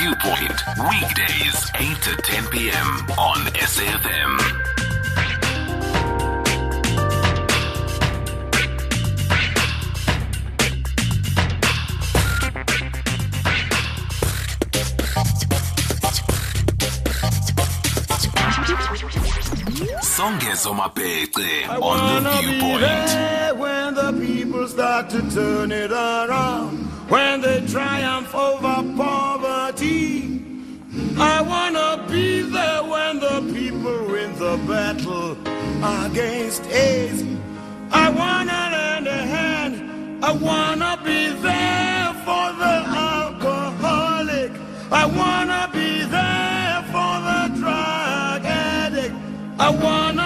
Viewpoint, weekdays 8 to 10 p.m. on SAFM. Songezo Mabece on the Viewpoint. when the people start to turn it around, when they triumph over poverty. I wanna be there when the people win the battle against AIDS. I wanna lend a hand. I wanna be there for the alcoholic. I wanna be there for the drug addict. I wanna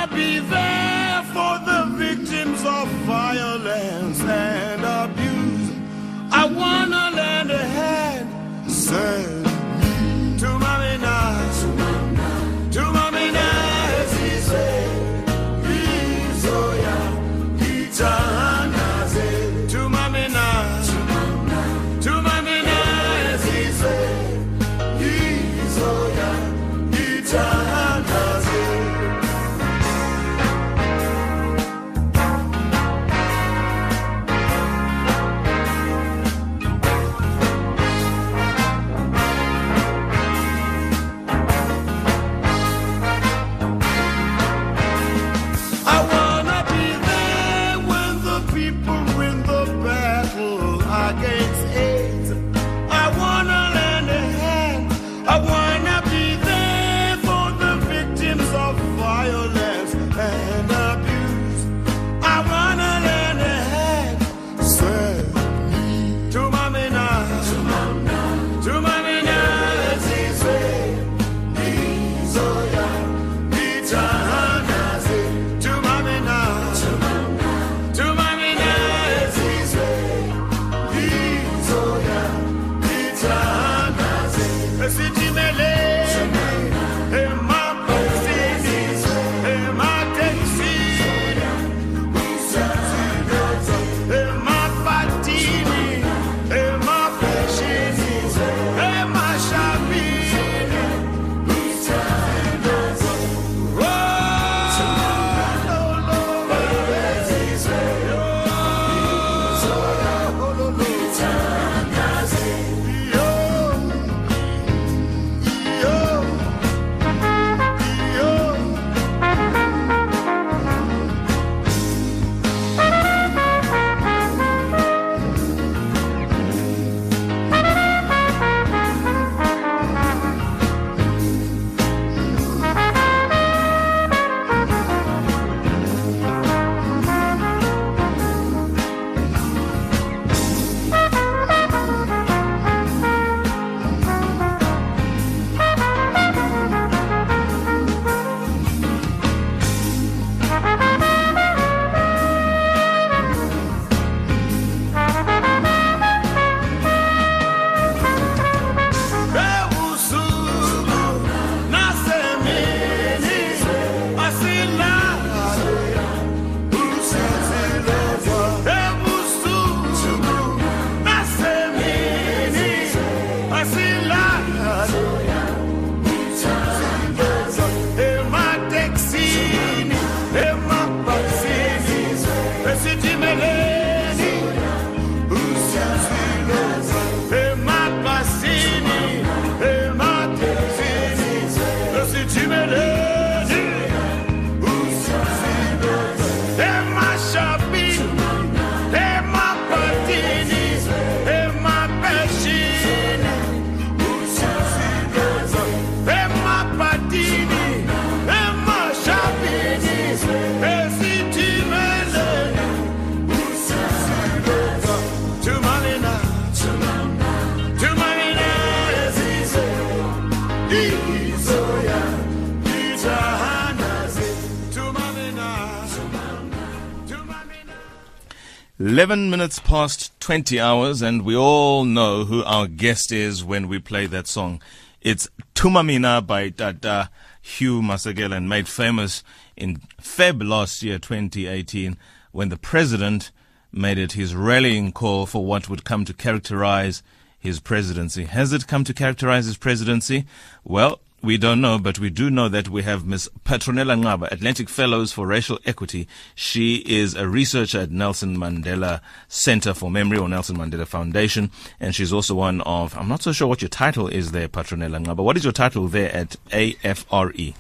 11 minutes past 20 hours, and we all know who our guest is when we play that song. It's Thuma Mina by Tata Hugh Masekela and made famous in Feb last year, 2018, when the president made it his rallying call for what would come to characterize his presidency. Has it come to characterize his presidency? Well, we don't know, but we do know that we have Miss Patronella Nqaba, Atlantic Fellows for Racial Equity. She is a researcher at Nelson Mandela Center for Memory or Nelson Mandela Foundation, and she's also one of, I'm not so sure what your title is there, Patronella Nqaba. What is your title there at AFRE?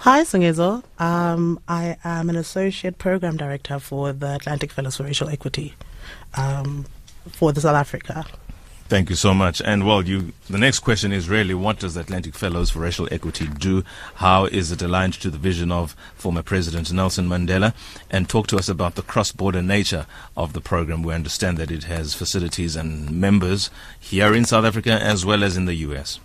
Hi, Songezo. Um, I am an associate program director for the Atlantic Fellows for Racial Equity um, for the South Africa. Thank you so much. And well, you, the next question is really what does Atlantic Fellows for Racial Equity do? How is it aligned to the vision of former President Nelson Mandela? And talk to us about the cross border nature of the program. We understand that it has facilities and members here in South Africa as well as in the US.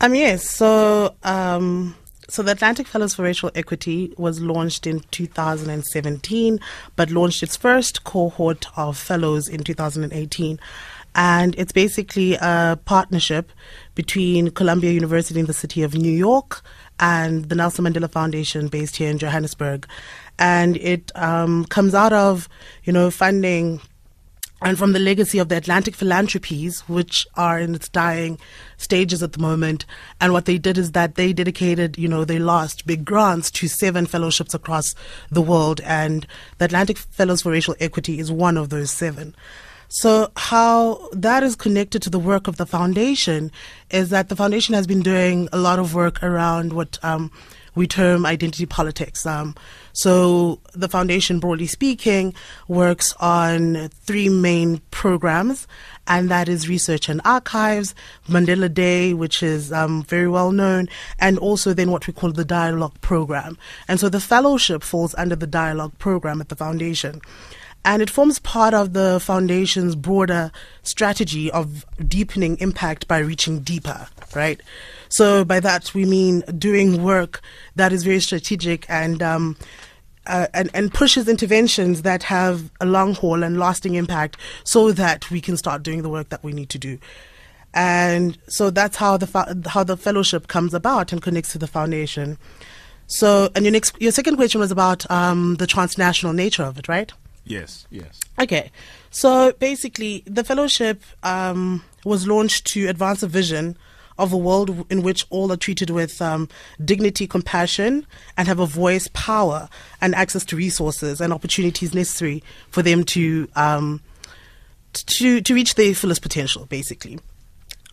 Um, yes, so. Um, so the Atlantic Fellows for Racial Equity was launched in 2017, but launched its first cohort of fellows in 2018 and it's basically a partnership between Columbia University in the city of New York and the Nelson Mandela Foundation based here in Johannesburg. And it um, comes out of, you know, funding and from the legacy of the Atlantic philanthropies, which are in its dying stages at the moment. And what they did is that they dedicated, you know, they lost big grants to seven fellowships across the world. And the Atlantic Fellows for Racial Equity is one of those seven. So, how that is connected to the work of the foundation is that the foundation has been doing a lot of work around what um, we term identity politics. Um, so, the foundation, broadly speaking, works on three main programs, and that is research and archives, Mandela Day, which is um, very well known, and also then what we call the dialogue program. And so, the fellowship falls under the dialogue program at the foundation and it forms part of the foundation's broader strategy of deepening impact by reaching deeper, right? So by that we mean doing work that is very strategic and um, uh, and, and pushes interventions that have a long haul and lasting impact so that we can start doing the work that we need to do. And so that's how the how the fellowship comes about and connects to the foundation. So, and your next, your second question was about um, the transnational nature of it, right? Yes, yes. Okay. So basically, the fellowship um, was launched to advance a vision of a world in which all are treated with um, dignity, compassion, and have a voice, power, and access to resources and opportunities necessary for them to um, to to reach their fullest potential, basically.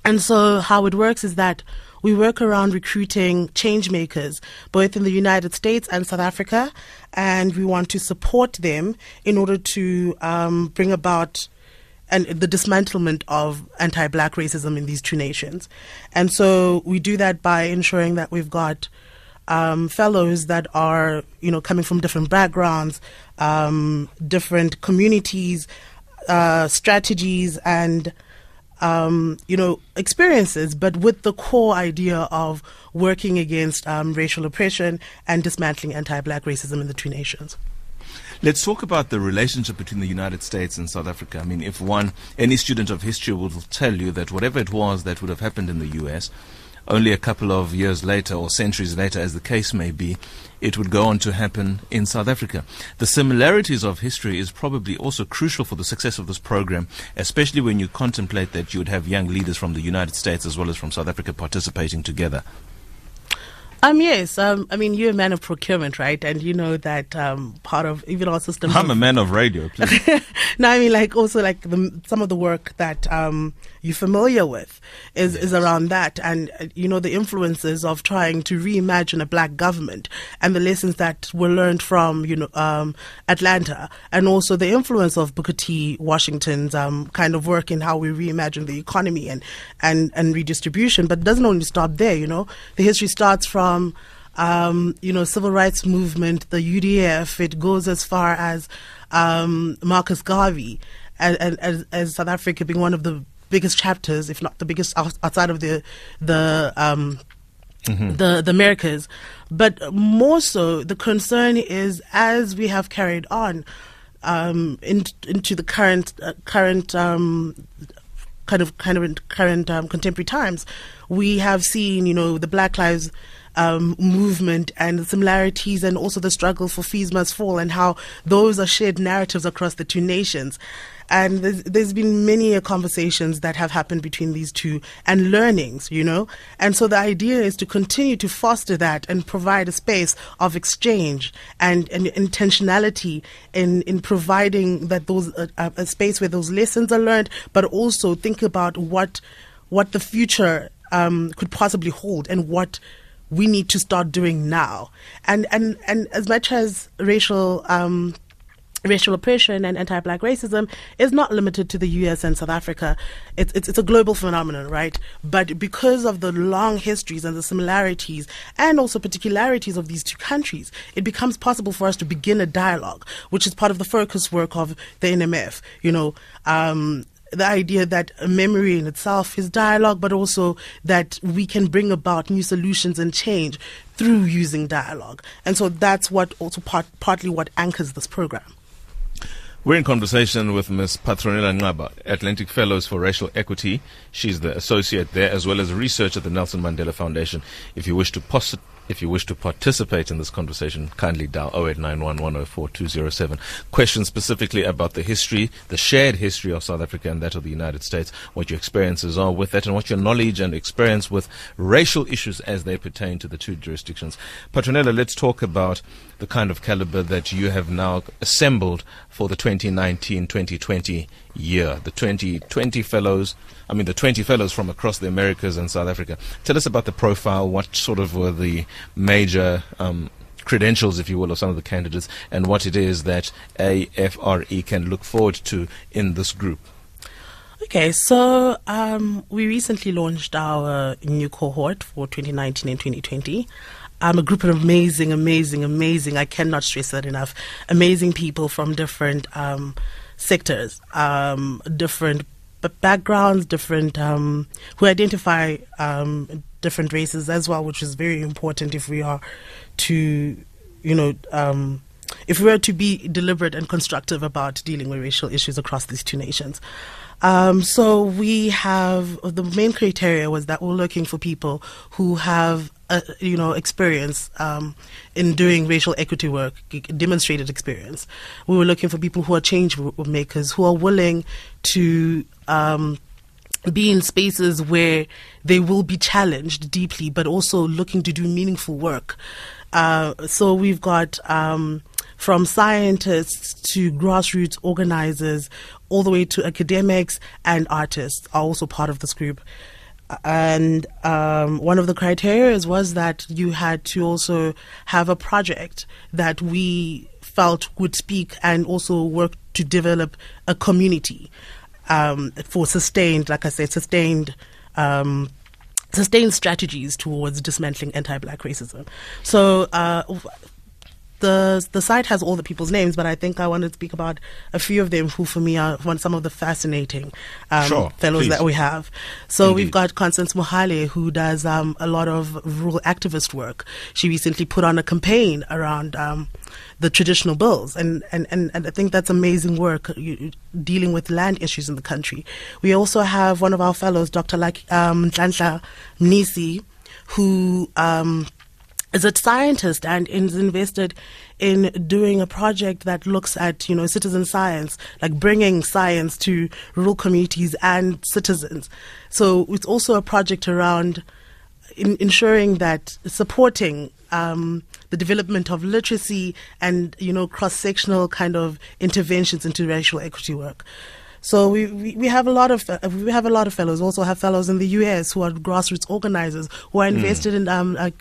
And so, how it works is that we work around recruiting change makers, both in the United States and South Africa, and we want to support them in order to um, bring about and the dismantlement of anti-black racism in these two nations. And so we do that by ensuring that we've got um, fellows that are, you know, coming from different backgrounds, um, different communities, uh, strategies, and um, you know, experiences, but with the core idea of working against um, racial oppression and dismantling anti-black racism in the two nations. Let's talk about the relationship between the United States and South Africa. I mean, if one, any student of history will tell you that whatever it was that would have happened in the U.S., only a couple of years later or centuries later, as the case may be, it would go on to happen in South Africa. The similarities of history is probably also crucial for the success of this program, especially when you contemplate that you would have young leaders from the United States as well as from South Africa participating together. Um, yes. Um, I mean, you're a man of procurement, right? And you know that um, part of even our system. I'm a man of radio. Please. no, I mean, like also like the, some of the work that um, you're familiar with is yes. is around that, and uh, you know the influences of trying to reimagine a black government and the lessons that were learned from you know um, Atlanta, and also the influence of Booker T. Washington's um, kind of work in how we reimagine the economy and and and redistribution. But it doesn't only stop there. You know, the history starts from from um, you know, civil rights movement, the UDF. It goes as far as um, Marcus Garvey, and, and as, as, South Africa being one of the biggest chapters, if not the biggest outside of the the um, mm-hmm. the the Americas. But more so, the concern is as we have carried on um, in, into the current uh, current um, kind of kind of current um, contemporary times, we have seen you know the Black Lives um, movement and the similarities and also the struggle for fees must fall and how those are shared narratives across the two nations. And there's, there's been many conversations that have happened between these two and learnings, you know. And so the idea is to continue to foster that and provide a space of exchange and, and intentionality in, in providing that those uh, uh, a space where those lessons are learned, but also think about what what the future um, could possibly hold and what we need to start doing now. And and and as much as racial um, racial oppression and anti-black racism is not limited to the US and South Africa. It's, it's, it's a global phenomenon, right? But because of the long histories and the similarities and also particularities of these two countries, it becomes possible for us to begin a dialogue, which is part of the focus work of the NMF. You know, um, the idea that memory in itself is dialogue, but also that we can bring about new solutions and change through using dialogue. And so that's what also part, partly what anchors this program. We're in conversation with Ms. Patronella Nqaba, Atlantic Fellows for Racial Equity. She's the associate there as well as researcher at the Nelson Mandela Foundation. If you wish to pos- if you wish to participate in this conversation, kindly dial 0891 Questions specifically about the history, the shared history of South Africa and that of the United States, what your experiences are with that, and what your knowledge and experience with racial issues as they pertain to the two jurisdictions. Patronella, let's talk about the kind of caliber that you have now assembled for the 2019-2020 year. The 2020 fellows, I mean the 20 fellows from across the Americas and South Africa. Tell us about the profile. What sort of were the major um, credentials, if you will, of some of the candidates, and what it is that AFRE can look forward to in this group. Okay, so um, we recently launched our new cohort for 2019 and 2020 um, a group of amazing, amazing, amazing, I cannot stress that enough, amazing people from different um, sectors, um, different backgrounds, different, um, who identify um, different races as well, which is very important if we are to, you know, um, if we are to be deliberate and constructive about dealing with racial issues across these two nations. Um, so we have the main criteria was that we're looking for people who have uh, you know experience um, in doing racial equity work, demonstrated experience. We were looking for people who are change makers, who are willing to. Um, be in spaces where they will be challenged deeply, but also looking to do meaningful work. Uh, so we've got um, from scientists to grassroots organizers, all the way to academics and artists are also part of this group and um, one of the criteria was that you had to also have a project that we felt would speak and also work to develop a community um, for sustained, like I said, sustained. Um, sustained strategies towards dismantling anti-black racism. So uh, the the site has all the people's names, but I think I want to speak about a few of them who, for me, are one some of the fascinating um, sure, fellows please. that we have. So Indeed. we've got Constance Mohale, who does um, a lot of rural activist work. She recently put on a campaign around. Um, the traditional bills, and, and, and, and I think that's amazing work you, dealing with land issues in the country. We also have one of our fellows, Dr. Like um, Mnisi, who um, is a scientist and is invested in doing a project that looks at you know citizen science like bringing science to rural communities and citizens so it's also a project around in ensuring that supporting um, the development of literacy and you know cross-sectional kind of interventions into racial equity work so we, we, we have a lot of we have a lot of fellows. We also have fellows in the U.S. who are grassroots organizers who are invested in um, like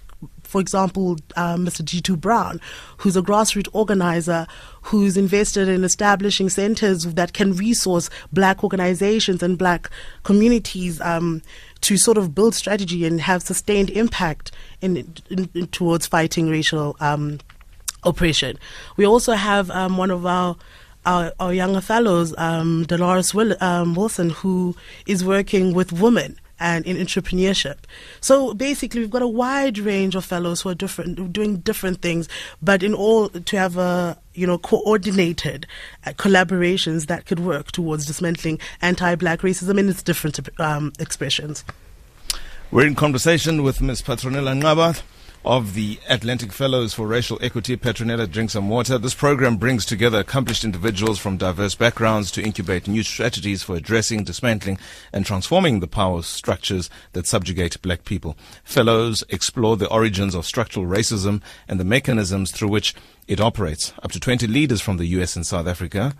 for example, uh, Mr. G2 Brown, who's a grassroots organizer who's invested in establishing centers that can resource black organizations and black communities um, to sort of build strategy and have sustained impact in, in, in towards fighting racial um, oppression. We also have um, one of our our, our younger fellows, um, Dolores Will, um, Wilson, who is working with women and in entrepreneurship. So basically, we've got a wide range of fellows who are different, doing different things, but in all to have a you know coordinated uh, collaborations that could work towards dismantling anti-black racism in its different um, expressions. We're in conversation with Ms. Patronella Nqaba, of the Atlantic Fellows for Racial Equity. Patronella, drink some water. This program brings together accomplished individuals from diverse backgrounds to incubate new strategies for addressing, dismantling, and transforming the power structures that subjugate black people. Fellows explore the origins of structural racism and the mechanisms through which it operates. Up to 20 leaders from the US and South Africa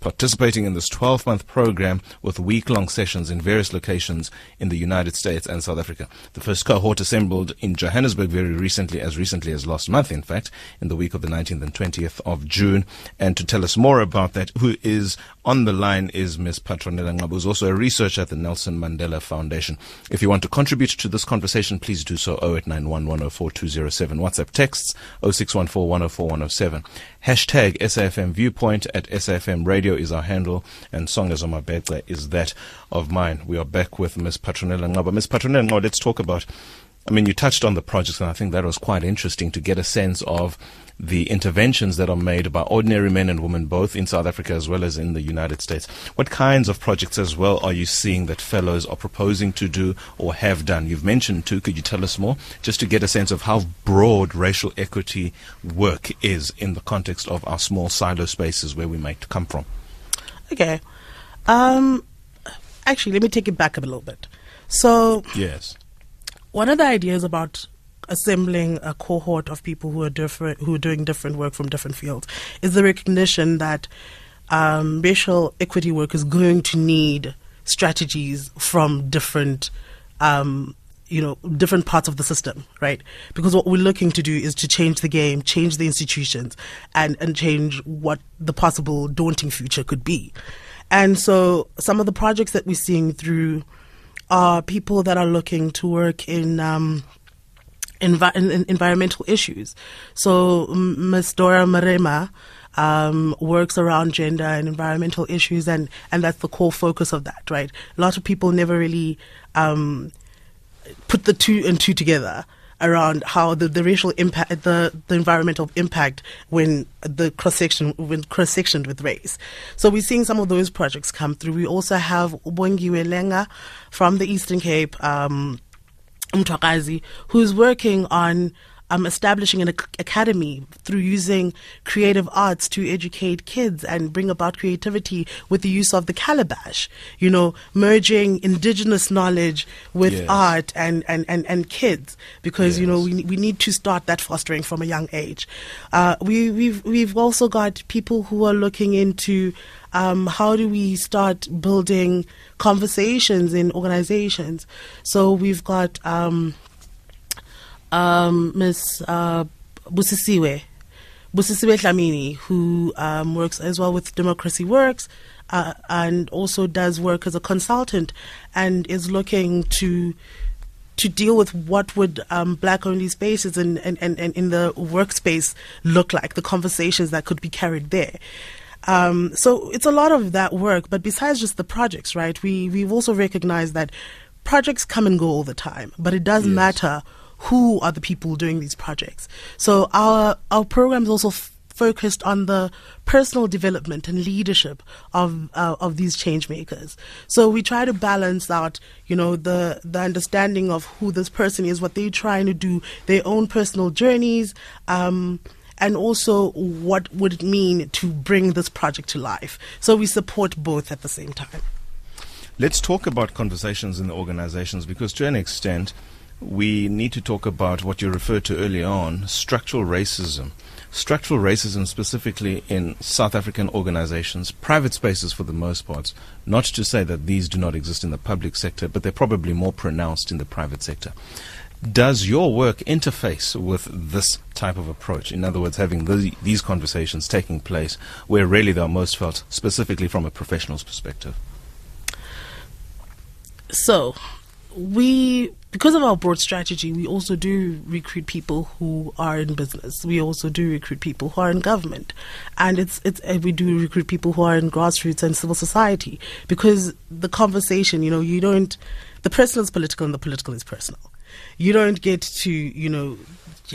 participating in this 12 month program with week long sessions in various locations in the United States and South Africa. The first cohort assembled in Johannesburg very recently, as recently as last month, in fact, in the week of the 19th and 20th of June. And to tell us more about that, who is on the line is Ms. Patronella Nqaba, who's also a researcher at the Nelson Mandela Foundation. If you want to contribute to this conversation, please do so 0891 104 207. WhatsApp texts 0614 104 107. Hashtag SAFM Viewpoint at SAFM Radio is our handle, and Songezo Mabece is that of mine. We are back with Ms. Patronella Nqaba. Ms. Patronella Nqaba, let's talk about. I mean, you touched on the projects, and I think that was quite interesting to get a sense of the interventions that are made by ordinary men and women, both in South Africa as well as in the United States. What kinds of projects as well are you seeing that fellows are proposing to do or have done? You've mentioned two. Could you tell us more? Just to get a sense of how broad racial equity work is in the context of our small silo spaces where we might come from. Okay. Um, actually, let me take it back a little bit. So, Yes. one of the ideas about assembling a cohort of people who are different, who are doing different work from different fields, is the recognition that um, racial equity work is going to need strategies from different. Um, you know, different parts of the system, right? Because what we're looking to do is to change the game, change the institutions, and, and change what the possible daunting future could be. And so some of the projects that we're seeing through are people that are looking to work in um, envi- in, environmental issues. So Ms. Dora Marema um, works around gender and environmental issues, and, and that's the core focus of that, right? A lot of people never really um, put the two and two together around how the, the racial impact, the, the environmental impact when the cross section, when cross sectioned with race. So we're seeing some of those projects come through. We also have Ubongiwe Lenga from the Eastern Cape, um, Mtwakazi, who's working on um, establishing an academy through using creative arts to educate kids and bring about creativity with the use of the calabash. You know, merging indigenous knowledge with Yes. art and, and, and, and kids because, you know, we, we need to start that fostering from a young age. Uh, we, we've, we've also got people who are looking into um, how do we start building conversations in organizations. So we've got um, um, Miss uh, Busisiwe, Busisiwe Dlamini, who um, works as well with Democracy Works uh, and also does work as a consultant and is looking to to deal with what would um, black-only spaces and, and, and, and in the workspace look like, the conversations that could be carried there. Um, so it's a lot of that work, but besides just the projects, right? We we've also recognized that projects come and go all the time, but it does Yes. matter who are the people doing these projects. So our our program is also f- focused on the personal development and leadership of uh, of these change makers. So we try to balance out, you know, the the understanding of who this person is, what they're trying to do, their own personal journeys. Um, and also, what would it mean to bring this project to life? So we support both at the same time. Let's talk about conversations in the organizations because, to an extent, we need to talk about what you referred to earlier on structural racism. Structural racism, specifically in South African organizations, private spaces for the most part. Not to say that these do not exist in the public sector, but they're probably more pronounced in the private sector. Does your work interface with this type of approach? In other words, having the, these conversations taking place where really they are most felt, specifically from a professional's perspective? So, we, because of our broad strategy, we also do recruit people who are in business. We also do recruit people who are in government, and it's it's uh, we do recruit people who are in grassroots and civil society because the conversation, you know, you don't. The personal is political and the political is personal. You don't get to, you know,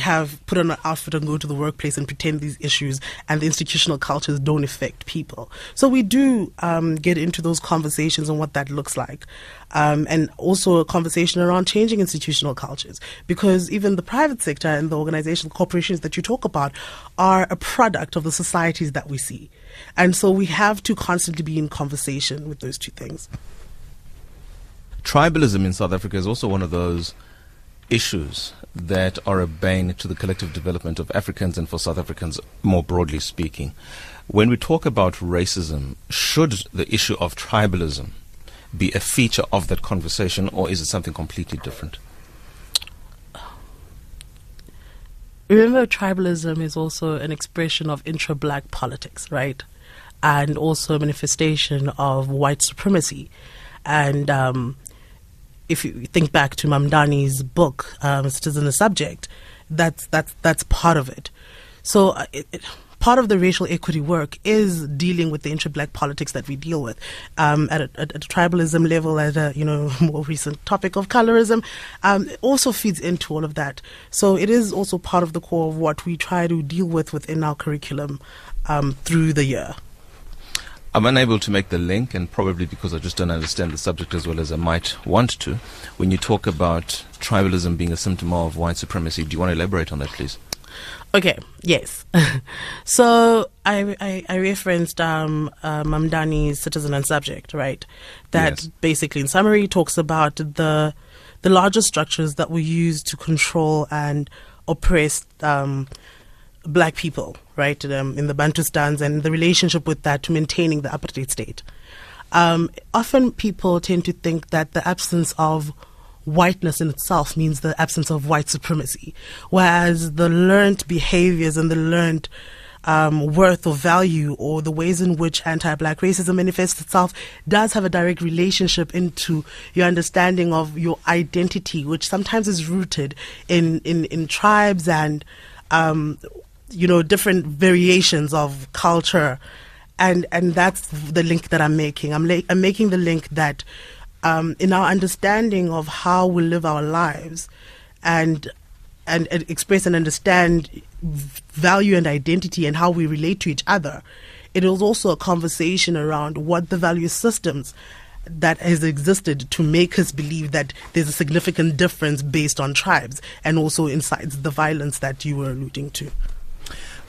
have put on an outfit and go to the workplace and pretend these issues and the institutional cultures don't affect people. So we do um, get into those conversations and what that looks like. Um, and also a conversation around changing institutional cultures because even the private sector and the organizations, corporations that you talk about are a product of the societies that we see. And so we have to constantly be in conversation with those two things. Tribalism in South Africa is also one of those issues that are a bane to the collective development of Africans and for South Africans more broadly speaking. When we talk about racism, should the issue of tribalism be a feature of that conversation or is it something completely different? Remember, tribalism is also an expression of intra black politics, right? And also a manifestation of white supremacy. And um, if you think back to Mamdani's book, um, Citizen a Subject, that's that's that's part of it. So uh, it, it, part of the racial equity work is dealing with the intra-black politics that we deal with um, at, a, at, a, tribalism level, at a you know more recent topic of colorism. Um, it also feeds into all of that. So it is also part of the core of what we try to deal with within our curriculum um, through the year. I'm unable to make the link, and probably because I just don't understand the subject as well as I might want to. When you talk about tribalism being a symptom of white supremacy, do you want to elaborate on that, please? Okay, yes. so I, I, I referenced um, uh, Mamdani's Citizen and Subject, right? That yes. basically, in summary, talks about the the larger structures that were used to control and oppress um, black people, right, um, in the Bantustans and the relationship with that to maintaining the apartheid state. Um, often people tend to think that the absence of whiteness in itself means the absence of white supremacy, whereas the learned behaviors and the learned um, worth or value or the ways in which anti-black racism manifests itself does have a direct relationship into your understanding of your identity, which sometimes is rooted in in, in tribes and um, you know, different variations of culture. And, and that's the link that I'm making. I'm, la- I'm making the link that um, in our understanding of how we live our lives and, and, and express and understand value and identity and how we relate to each other, it is also a conversation around what the value systems that has existed to make us believe that there's a significant difference based on tribes and also incites the violence that you were alluding to.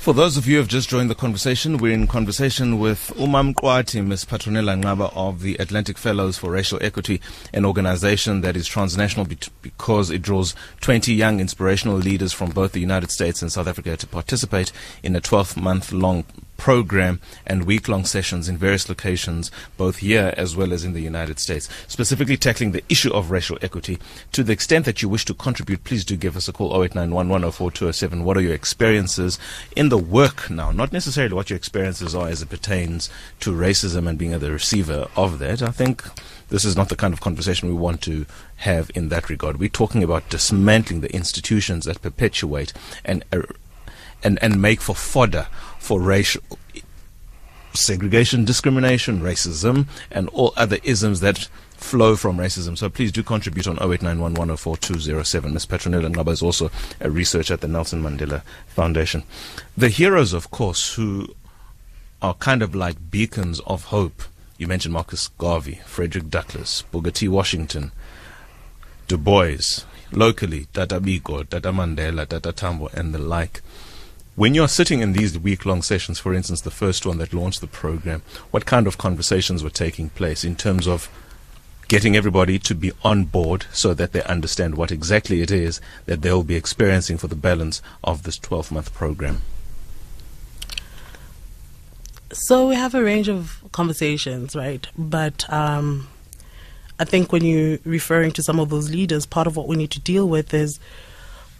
For those of you who have just joined the conversation, we're in conversation with Umam Kwati, Ms. Patronella Nqaba of the Atlantic Fellows for Racial Equity, an organization that is transnational because it draws 20 young inspirational leaders from both the United States and South Africa to participate in a 12 month long program and week long sessions in various locations, both here as well as in the United States, specifically tackling the issue of racial equity. To the extent that you wish to contribute, please do give us a call 0891 104 207. What are your experiences in the work now? Not necessarily what your experiences are as it pertains to racism and being the receiver of that. I think this is not the kind of conversation we want to have in that regard. We're talking about dismantling the institutions that perpetuate and uh, and, and make for fodder for racial segregation, discrimination, racism, and all other isms that flow from racism. So please do contribute on 0891 Ms. Patronella Nqaba is also a researcher at the Nelson Mandela Foundation. The heroes, of course, who are kind of like beacons of hope. You mentioned Marcus Garvey, Frederick Douglass, Booker T. Washington, Du Bois, locally, Tata Biko, Tata Mandela, Tata Tambo, and the like. When you're sitting in these week long sessions, for instance, the first one that launched the program, what kind of conversations were taking place in terms of getting everybody to be on board so that they understand what exactly it is that they'll be experiencing for the balance of this 12 month program? So we have a range of conversations, right? But um, I think when you're referring to some of those leaders, part of what we need to deal with is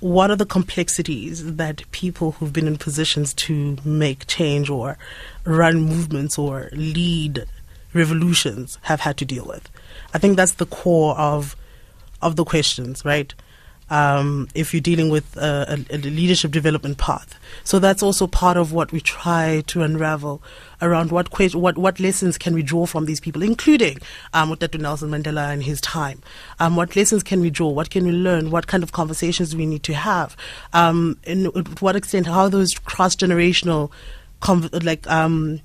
what are the complexities that people who've been in positions to make change or run movements or lead revolutions have had to deal with? I think that's the core of of the questions, right? Um, if you're dealing with a, a, a, leadership development path. So that's also part of what we try to unravel around what que- what what lessons can we draw from these people, including um, Dr. Nelson Mandela and his time. Um, what lessons can we draw? What can we learn? What kind of conversations do we need to have? Um, and to what extent how those cross generational, conv- like um,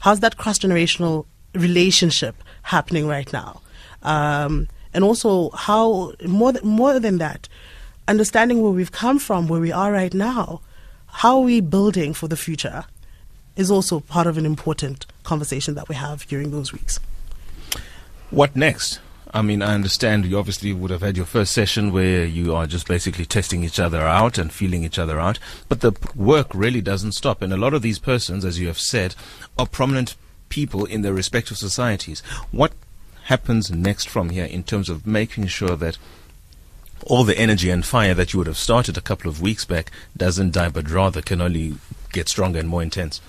how's that cross generational relationship happening right now? Um, and also how more th- more than that, understanding where we've come from, where we are right now, how are we building for the future, is also part of an important conversation that we have during those weeks. What next? I mean, I understand you obviously would have had your first session where you are just basically testing each other out and feeling each other out, but the work really doesn't stop. And a lot of these persons, as you have said, are prominent people in their respective societies. What happens next from here in terms of making sure that all the energy and fire that you would have started a couple of weeks back doesn't die, but rather can only get stronger and more intense?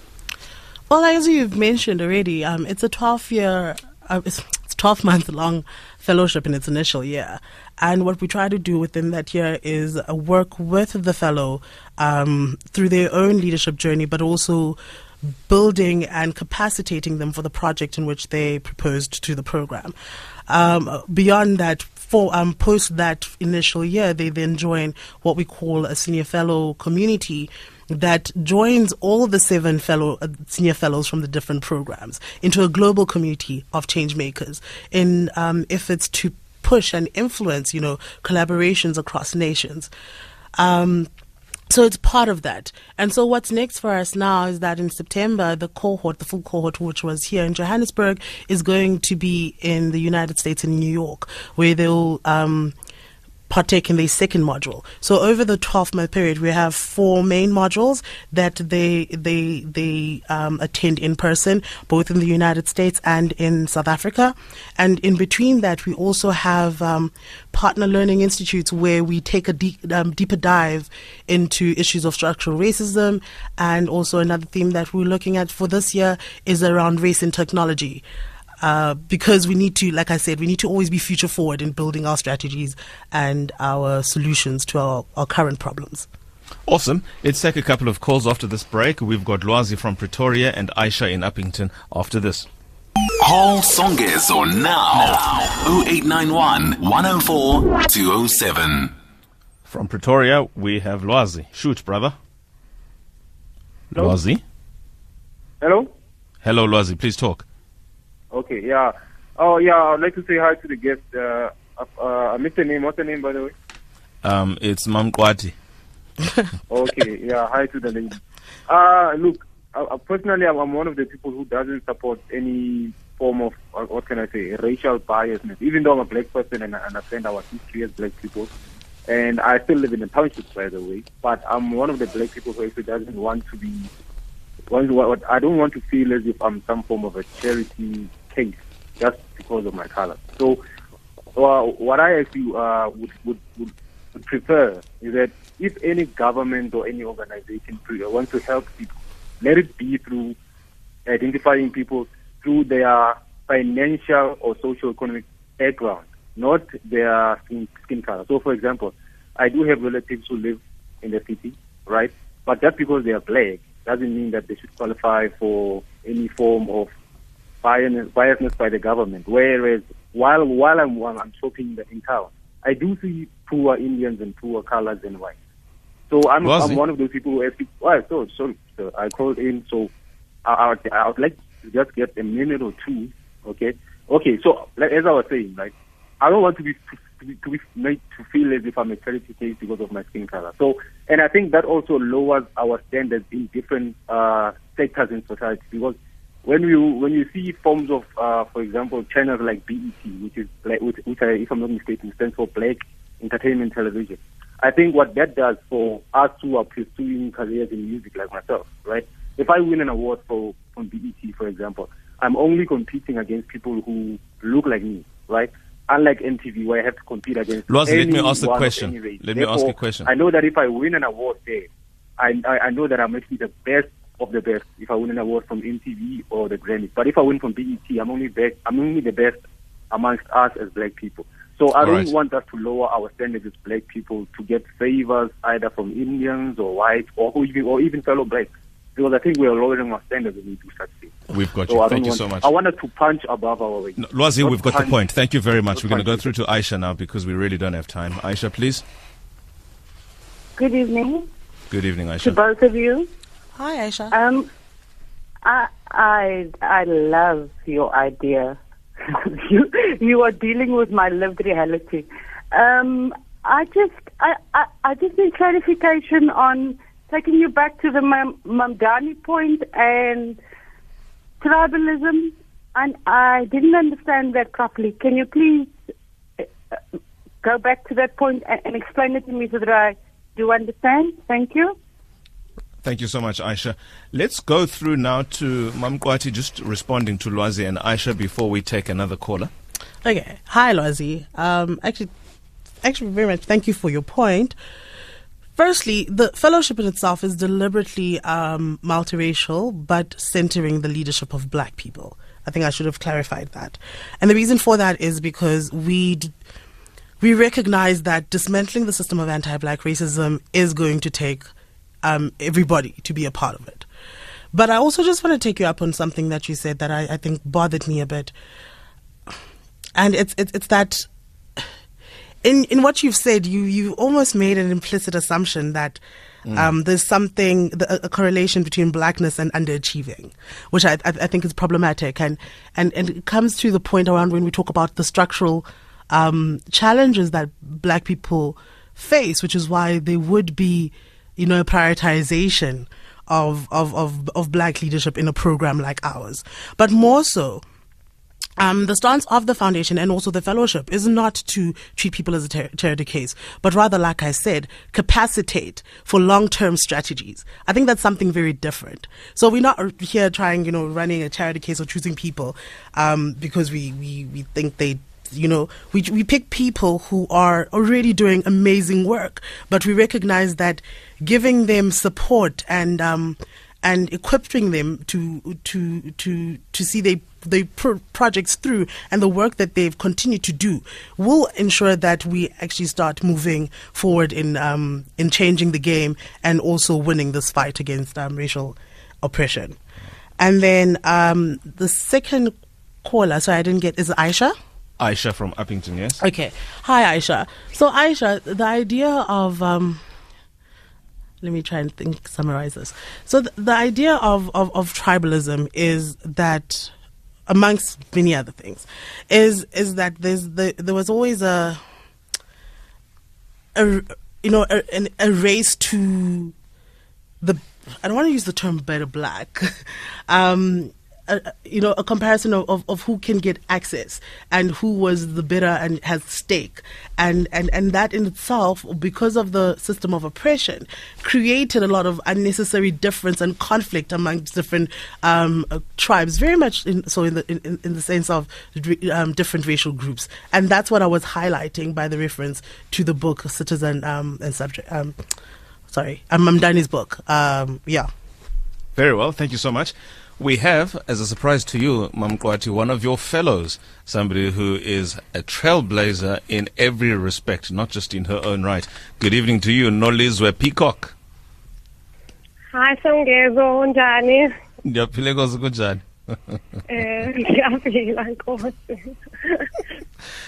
Well, as you've mentioned already, um, it's a 12 year, uh, it's, it's 12 month long fellowship in its initial year. And what we try to do within that year is uh, work with the fellow um, through their own leadership journey, but also building and capacitating them for the project in which they proposed to the program. Um, beyond that, for um, post that initial year, they then join what we call a senior fellow community that joins all the seven fellow uh, senior fellows from the different programs into a global community of change makers in um, efforts to push and influence, you know, collaborations across nations. Um, so it's part of that. And so what's next for us now is that in September, the cohort, the full cohort, which was here in Johannesburg, is going to be in the United States in New York, where they'll um, partake in the second module. So over the 12 month period, we have four main modules that they they they um, attend in person, both in the United States and in South Africa. And in between that, we also have um, partner learning institutes where we take a deep, um, deeper dive into issues of structural racism. And also another theme that we're looking at for this year is around race and technology. Uh, because we need to, like I said, we need to always be future forward in building our strategies and our solutions to our, our current problems. Awesome. Let's take a couple of calls after this break. We've got Lwazi from Pretoria and Aisha in Upington after this. Call Songezo now. now. 0891 104 207. From Pretoria, we have Lwazi. Shoot, brother. Hello? Lwazi. Hello? Hello, Lwazi. Please talk. Okay, yeah. Oh, yeah, I'd like to say hi to the guest. Uh, uh, I missed the name. What's the name, by the way? Um, it's Mamkwati. Okay, yeah, hi to the lady. Uh, look, uh, personally, I'm, one of the people who doesn't support any form of, uh, what can I say, racial biasness. Even though I'm a black person and I understand our history as black people, and I still live in the township, by the way, but I'm one of the black people who actually doesn't want to be, want I don't want to feel as if I'm some form of a charity case just because of my color. So, uh, what I actually uh, would, would, would, prefer is that if any government or any organization wants to help people, let it be through identifying people through their financial or social economic background, not their skin, skin color. So, for example, I do have relatives who live in the city, right? But just because they are black doesn't mean that they should qualify for any form of biasness, biasness by the government. Whereas while while I'm while I'm shopping in town, I do see poor Indians and poor colors and whites. So I'm, I'm one of those people who actually. Oh, so sorry. I called in, so I, I, would, I would like to just get a minute or two. Okay, okay. So like, as I was saying, like I don't want to be to be, to be made to feel as if I'm a charity case because of my skin color. So, and I think that also lowers our standards in different uh, sectors in society because when you when you see forms of, uh, for example, channels like BET, which is which, which I, if I'm not mistaken, stands for Black Entertainment Television. I think what that does for us who are pursuing careers in music, like myself, right? If I win an award for from BET, for example, I'm only competing against people who look like me, right? Unlike MTV, where I have to compete against. Lwazi, let me ask the question. Let me ask a question. I know that if I win an award there, I, I, I know that I'm actually the best of the best if I win an award from MTV or the Grammys. But if I win from BET, I'm only back, I'm only the best amongst us as black people. So I don't Alright. want us to lower our standards as black people to get favors either from Indians or whites or even, or even fellow blacks. Because I think we are lowering our standards when we do such things. We've got So you. I Thank you want, so much. I wanted to punch above our weight. No, Lwazi, Not we've got the point. Thank you very much. We're going to go through to Aisha now because we really don't have time. Aisha, please. Good evening Good evening, Aisha. to Aisha. both of you. Hi, Aisha. Um, I I I love your idea. you you are dealing with my lived reality. Um, I just I, I I just need clarification on taking you back to the Mam- Mamdani point and tribalism. And I didn't understand that properly. Can you please uh, go back to that point and, and explain it to me so that I do understand? Thank you. Thank you so much, Aisha. Let's go through now to Mamkwati just responding to Loazi and Aisha before we take another caller. Okay. Hi, Loazi. Um, actually, actually, very much thank you for your point. Firstly, the fellowship in itself is deliberately um, multiracial, but centering the leadership of black people. I think I should have clarified that. And the reason for that is because we we recognize that dismantling the system of anti-black racism is going to take um, everybody to be a part of it. But I also just want to take you up on something that you said that I, I think bothered me a bit. And it's it's, it's that in in what you've said, you you almost made an implicit assumption that um, there's something the, a correlation between blackness and underachieving, which I, I I think is problematic, and and and it comes to the point around when we talk about the structural um, challenges that black people face, which is why they would be, you know, prioritization of of of, of black leadership in a program like ours, but more so um, the stance of the foundation and also the fellowship is not to treat people as a ter- charity case, but rather, like I said, capacitate for long-term strategies. I think that's something very different. So we're not here trying, you know, running a charity case or choosing people um, because we, we, we think they you know, we we pick people who are already doing amazing work, but we recognize that giving them support and um, and equipping them to to to to see they they pro- projects through and the work that they've continued to do will ensure that we actually start moving forward in um, in changing the game and also winning this fight against um, racial oppression. And then um, the second caller, so I didn't get is Aisha. Aisha from Upington, yes? Okay. Hi, Aisha. So, Aisha, the idea of um, let me try and think, summarize this. So, the, the idea of, of, of tribalism is that, amongst many other things, is is that there's the, there was always a, a you know a, an, a race to the I don't want to use the term better black. um, a, you know, a comparison of, of, of who can get access and who was the better and has stake. And, and, and that in itself, because of the system of oppression, created a lot of unnecessary difference and conflict amongst different um, uh, tribes, very much in, so in the, in, in the sense of um, different racial groups. And that's what I was highlighting by the reference to the book Citizen um, and Subject. Um, sorry, um, Mamdani's book. Um, yeah. Very well. Thank you so much. We have, as a surprise to you, Mamkwati, one of your fellows, somebody who is a trailblazer in every respect, not just in her own right. Good evening to you, Nolizwe Peacock. Hi Songezo, unjani? Ndiyaphile kunjani?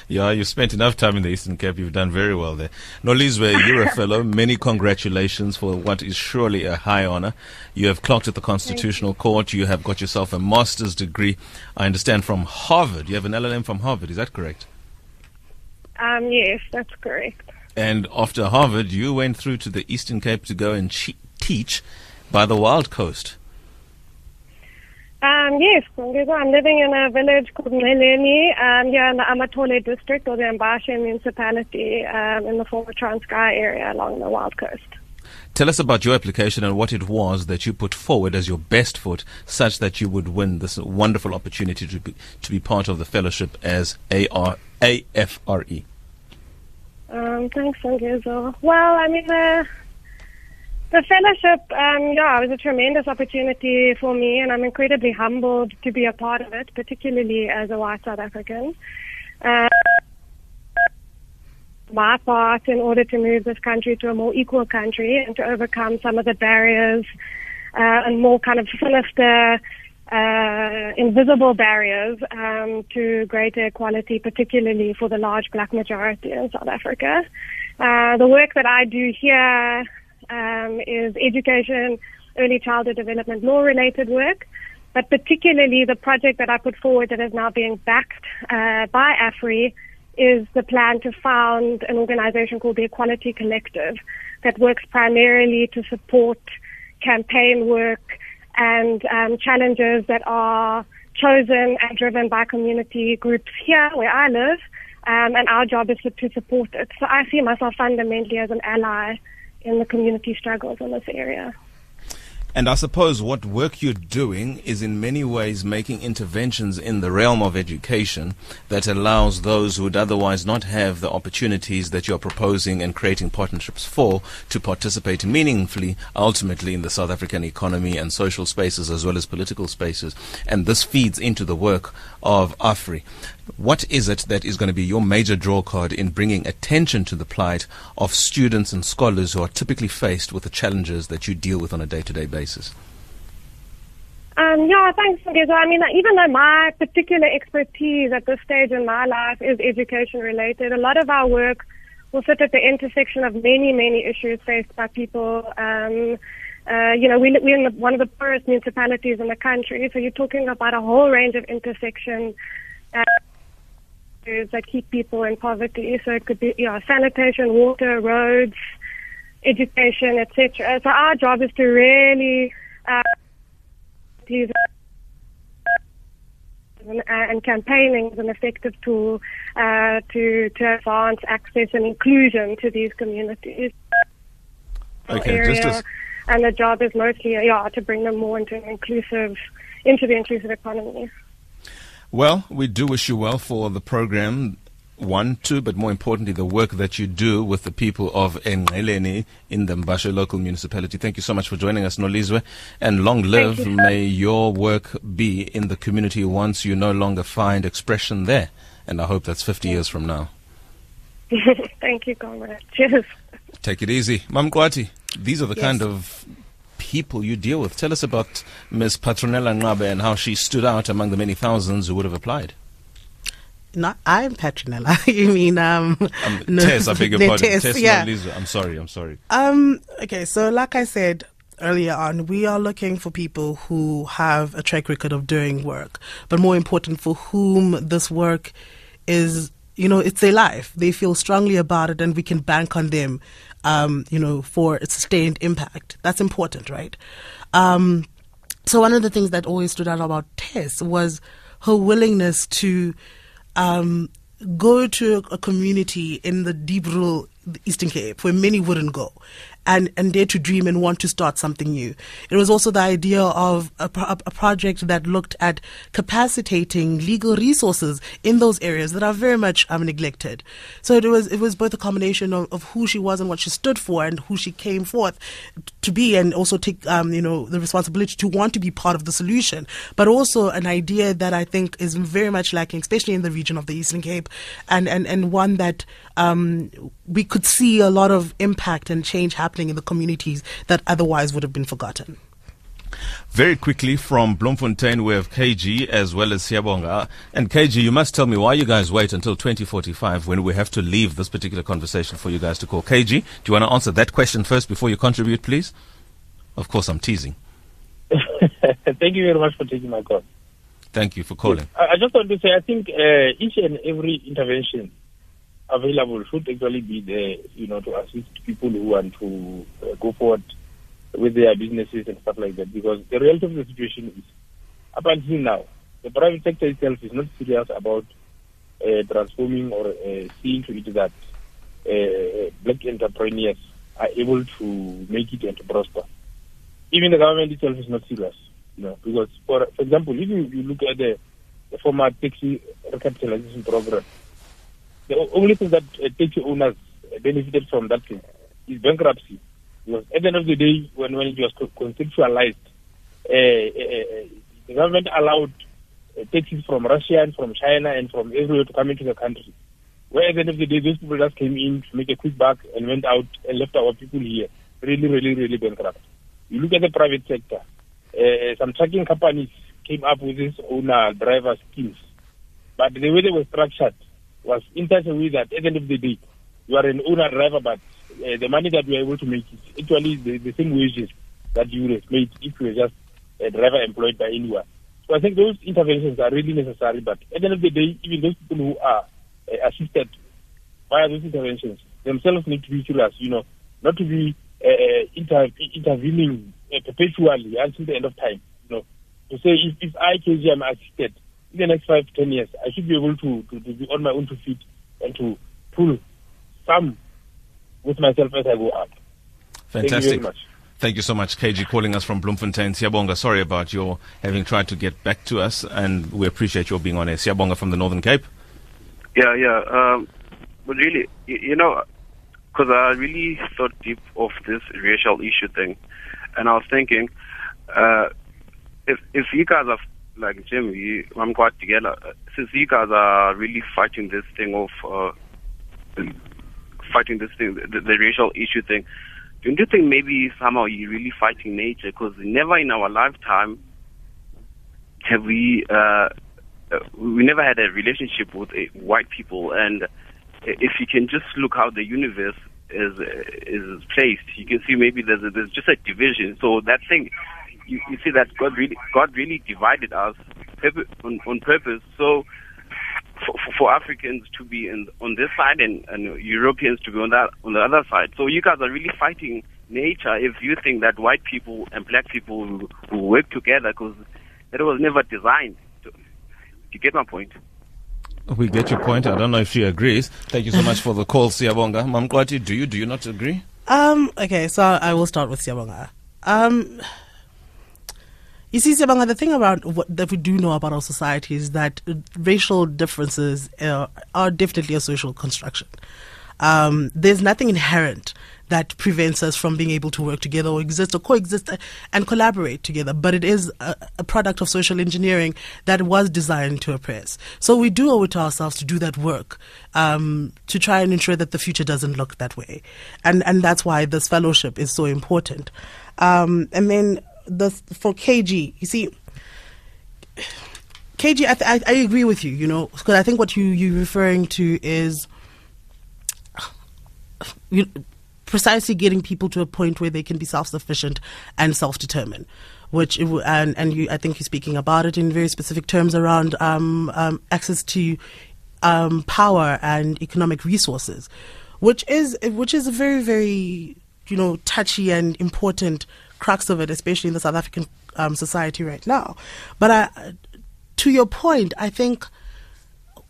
Yeah, you've spent enough time in the Eastern Cape. You've done very well there. Nolizwe, you're a fellow. Many congratulations for what is surely a high honor. You have clocked at the Constitutional Court. You have got yourself a master's degree. I understand from Harvard. You have an LLM from Harvard. Is that correct? Um, yes, that's correct. And after Harvard, you went through to the Eastern Cape to go and che- teach by the Wild Coast. Um, yes, I'm living in a village called Ngeleni, um, here in the Amatole district or the Mbashe municipality, um, in the former Transkei area along the Wild Coast. Tell us about your application and what it was that you put forward as your best foot, such that you would win this wonderful opportunity to be, to be part of the fellowship as AR, AFRE. Um, thanks, Songezo. Well, I mean, the, the fellowship, um, yeah, was a tremendous opportunity for me, and I'm incredibly humbled to be a part of it, particularly as a white South African. Uh, my part in order to move this country to a more equal country and to overcome some of the barriers uh, and more kind of sinister, uh, invisible barriers um, to greater equality, particularly for the large black majority in South Africa. Uh, the work that I do here um, is education, early childhood development, law related work. But particularly the project that I put forward that is now being backed uh, by AFRE is the plan to found an organization called the Equality Collective that works primarily to support campaign work and um, challenges that are chosen and driven by community groups here where I live. Um, and our job is to, to support it. So I see myself fundamentally as an ally in the community struggles in this area. And I suppose what work you're doing is in many ways making interventions in the realm of education that allows those who would otherwise not have the opportunities that you're proposing and creating partnerships for to participate meaningfully, ultimately, in the South African economy and social spaces as well as political spaces. And this feeds into the work of AFRE. What is it that is going to be your major draw card in bringing attention to the plight of students and scholars who are typically faced with the challenges that you deal with on a day to day basis? Um, yeah, thanks, Ngeza. I mean, even though my particular expertise at this stage in my life is education related, a lot of our work will sit at the intersection of many, many issues faced by people. Um, uh, you know, we, we're in the, one of the poorest municipalities in the country, so you're talking about a whole range of intersection uh, that keep people in poverty. So it could be, you know, sanitation, water, roads, education, etc. So our job is to really uh, use and, and campaigning is an effective tool uh, to to advance access and inclusion to these communities. Okay, area, just as, and the job is mostly yeah to bring them more into an inclusive into the inclusive economy. Well, we do wish you well for the program. One, two, but more importantly, the work that you do with the people of Engeleni in the Mbashe local municipality. Thank you so much for joining us, Nolizwe. And long live you. may your work be in the community once you no longer find expression there. And I hope that's 50 years from now. Thank you, comrade. Cheers. Take it easy. Mam Kwati, these are the Yes. kind of people you deal with. Tell us about Ms. Patronella Nqaba and how she stood out among the many thousands who would have applied. Not I'm Patronella. you mean um, Um, no, Tess, I beg your pardon. Tess, Tess yeah. I'm sorry, I'm sorry. Um, okay, so like I said earlier on, we are looking for people who have a track record of doing work, but more important, for whom this work is, you know, it's their life. They feel strongly about it, and we can bank on them, um, you know, for a sustained impact. That's important, right? Um, so one of the things that always stood out about Tess was her willingness to um, go to a community in the deep rural Eastern Cape where many wouldn't go and, and dare to dream and want to start something new. It was also the idea of a, a project that looked at capacitating legal resources in those areas that are very much um, neglected. So it was it was both a combination of, of who she was and what she stood for and who she came forth to be and also take um, you know the responsibility to want to be part of the solution, but also an idea that I think is very much lacking, especially in the region of the Eastern Cape, and and, and one that um, we could see a lot of impact and change happening in the communities that otherwise would have been forgotten. Very quickly from Bloemfontein, we have KG as well as Siyabonga. And KG, you must tell me why you guys wait until 2045 when we have to leave this particular conversation for you guys to call. KG, do you want to answer that question first before you contribute, please? Of course, I'm teasing. Thank you very much for taking my call. Thank you for calling. I, I just want to say, I think uh, each and every intervention available should actually be there, you know, to assist people who want to uh, go forward with their businesses and stuff like that. Because the reality of the situation is, up until now, the private sector itself is not serious about uh, transforming or uh, seeing to it that uh, black entrepreneurs are able to make it and to prosper. Even the government itself is not serious, you know, because for for example, if you, you look at the, the former taxi recapitalization program, the only thing that uh, taxi owners benefited from that thing is bankruptcy. Because at the end of the day, when, when it was co- conceptualized, uh, uh, uh, the government allowed uh, taxis from Russia and from China and from everywhere to come into the country Where at the end of the day, those people just came in to make a quick buck and went out and left our people here really, really, really bankrupt. You look at the private sector, uh, some trucking companies came up with this owner driver schemes. But the way they were structured was in a way that at the end of the day, you are an owner driver, but uh, the money that you are able to make is actually the, the same wages that you would have made if you were just a driver employed by anyone. So I think those interventions are really necessary, but at the end of the day, even those people who are uh, assisted via those interventions themselves need to be curious, you know, not to be uh, inter- intervening uh, perpetually until the end of time. You know, to say if, if I, KG, am assisted in the next five, ten years, I should be able to, to, to be on my own two feet and to pull some with myself as I go up. Fantastic. Thank you very much. Thank you so much, KG, calling us from Bloemfontein. Siyabonga, sorry about your having tried to get back to us, and we appreciate your being on air. Siyabonga from the Northern Cape. Yeah, yeah. Um, but really, you, you know, because I really thought deep of this racial issue thing, and I was thinking, uh, if if you guys are like Jim, I'm quite together. uh, Since you guys are really fighting this thing of uh, fighting this thing, the, the racial issue thing, don't you think maybe somehow you're really fighting nature? Because never in our lifetime have we uh, uh, we never had a relationship with uh, white people, and if you can just look how the universe is uh, is placed, you can see maybe there's a, there's just a division. So that thing, you, you see that God really God really divided us on, on purpose. So for, for Africans to be in, on this side and, and Europeans to be on that on the other side. So you guys are really fighting nature if you think that white people and black people will, will work together because that was never designed. Do you get my point? We get your point. I don't know if she agrees. Thank you so much for the call, Siyabonga. Mamkwati, do you do you not agree? Um, okay, so I will start with Siyabonga. Um, you see, the thing about what that we do know about our society is that racial differences uh, are definitely a social construction. Um, there's nothing inherent that prevents us from being able to work together or exist or coexist and collaborate together. But it is a, a product of social engineering that was designed to oppress. So we do owe it to ourselves to do that work um, to try and ensure that the future doesn't look that way. And and that's why this fellowship is so important. Um, and then the for KG, you see. KG, I, th- I, I agree with you. You know, because I think what you you're referring to is you, precisely getting people to a point where they can be self-sufficient and self-determined which it w- and and you I think you're speaking about it in very specific terms around um, um, access to um, power and economic resources which is which is a very very you know touchy and important crux of it especially in the South African um, society right now. But I, to your point I think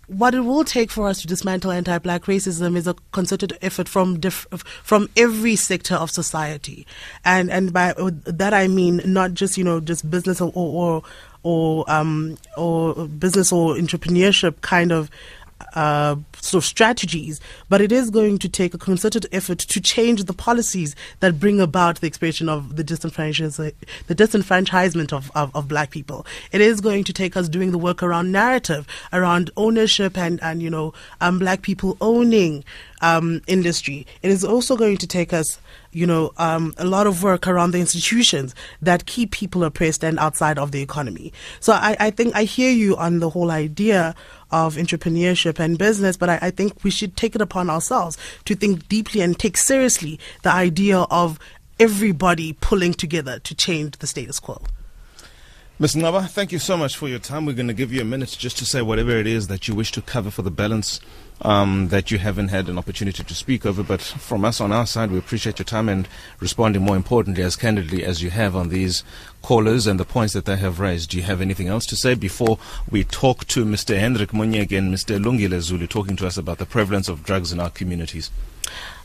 what it will take for us to dismantle anti-black racism is a concerted effort from diff- from every sector of society, and and by that I mean not just you know just business or or or um or business or entrepreneurship kind of uh, sort of strategies, but it is going to take a concerted effort to change the policies that bring about the expression of the disenfranchisement, the disenfranchisement of, of, of, black people. It is going to take us doing the work around narrative, around ownership, and and you know, um, black people owning um, industry. It is also going to take us you know, um, a lot of work around the institutions that keep people oppressed and outside of the economy. So I, I think I hear you on the whole idea of entrepreneurship and business, but I, I think we should take it upon ourselves to think deeply and take seriously the idea of everybody pulling together to change the status quo. Ms. Nqaba, thank you so much for your time. We're going to give you a minute just to say whatever it is that you wish to cover for the balance um, that you haven't had an opportunity to speak over. But from us on our side, we appreciate your time and responding more importantly as candidly as you have on these callers and the points that they have raised. Do you have anything else to say before we talk to Mr. Hendrik Munyeg and Mr. Lungile Zulu talking to us about the prevalence of drugs in our communities?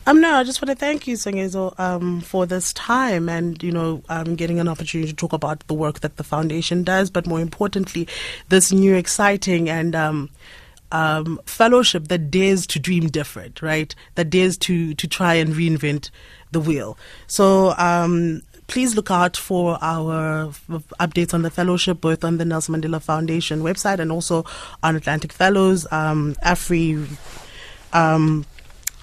Um, no, I just want to thank you, Songezo, um, for this time and, you know, um, getting an opportunity to talk about the work that the foundation does, but more importantly, this new exciting and, um, um, fellowship that dares to dream different, right? That dares to, to try and reinvent the wheel. So, um, please look out for our updates on the fellowship, both on the Nelson Mandela Foundation website and also on Atlantic Fellows, um, AFRE um,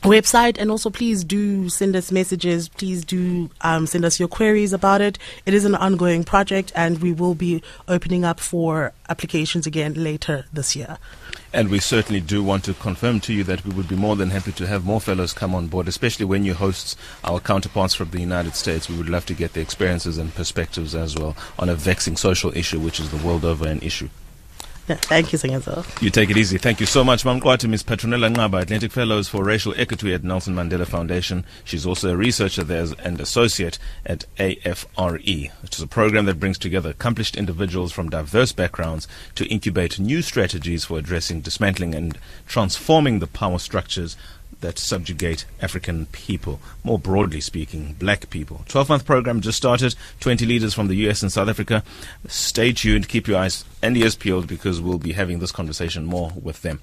website and also please do send us messages please do um, send us your queries about it it is an ongoing project and we will be opening up for applications again later this year And we certainly do want to confirm to you that we would be more than happy to have more fellows come on board, especially when you host our counterparts from the United States. We would love to get their experiences and perspectives as well on a vexing social issue, which is the world over an issue. thank you Songezo. You take it easy. Thank you so much, Mamkwati, Ms. Patronella Nqaba, Atlantic Fellows for Racial Equity at Nelson Mandela Foundation. She's also a researcher there and associate at AFRE, which is a program that brings together accomplished individuals from diverse backgrounds to incubate new strategies for addressing, dismantling, and transforming the power structures that subjugate African people, more broadly speaking, black people. 12 month program just started, 20 leaders from the US and South Africa. Stay tuned, keep your eyes and ears peeled because we'll be having this conversation more with them.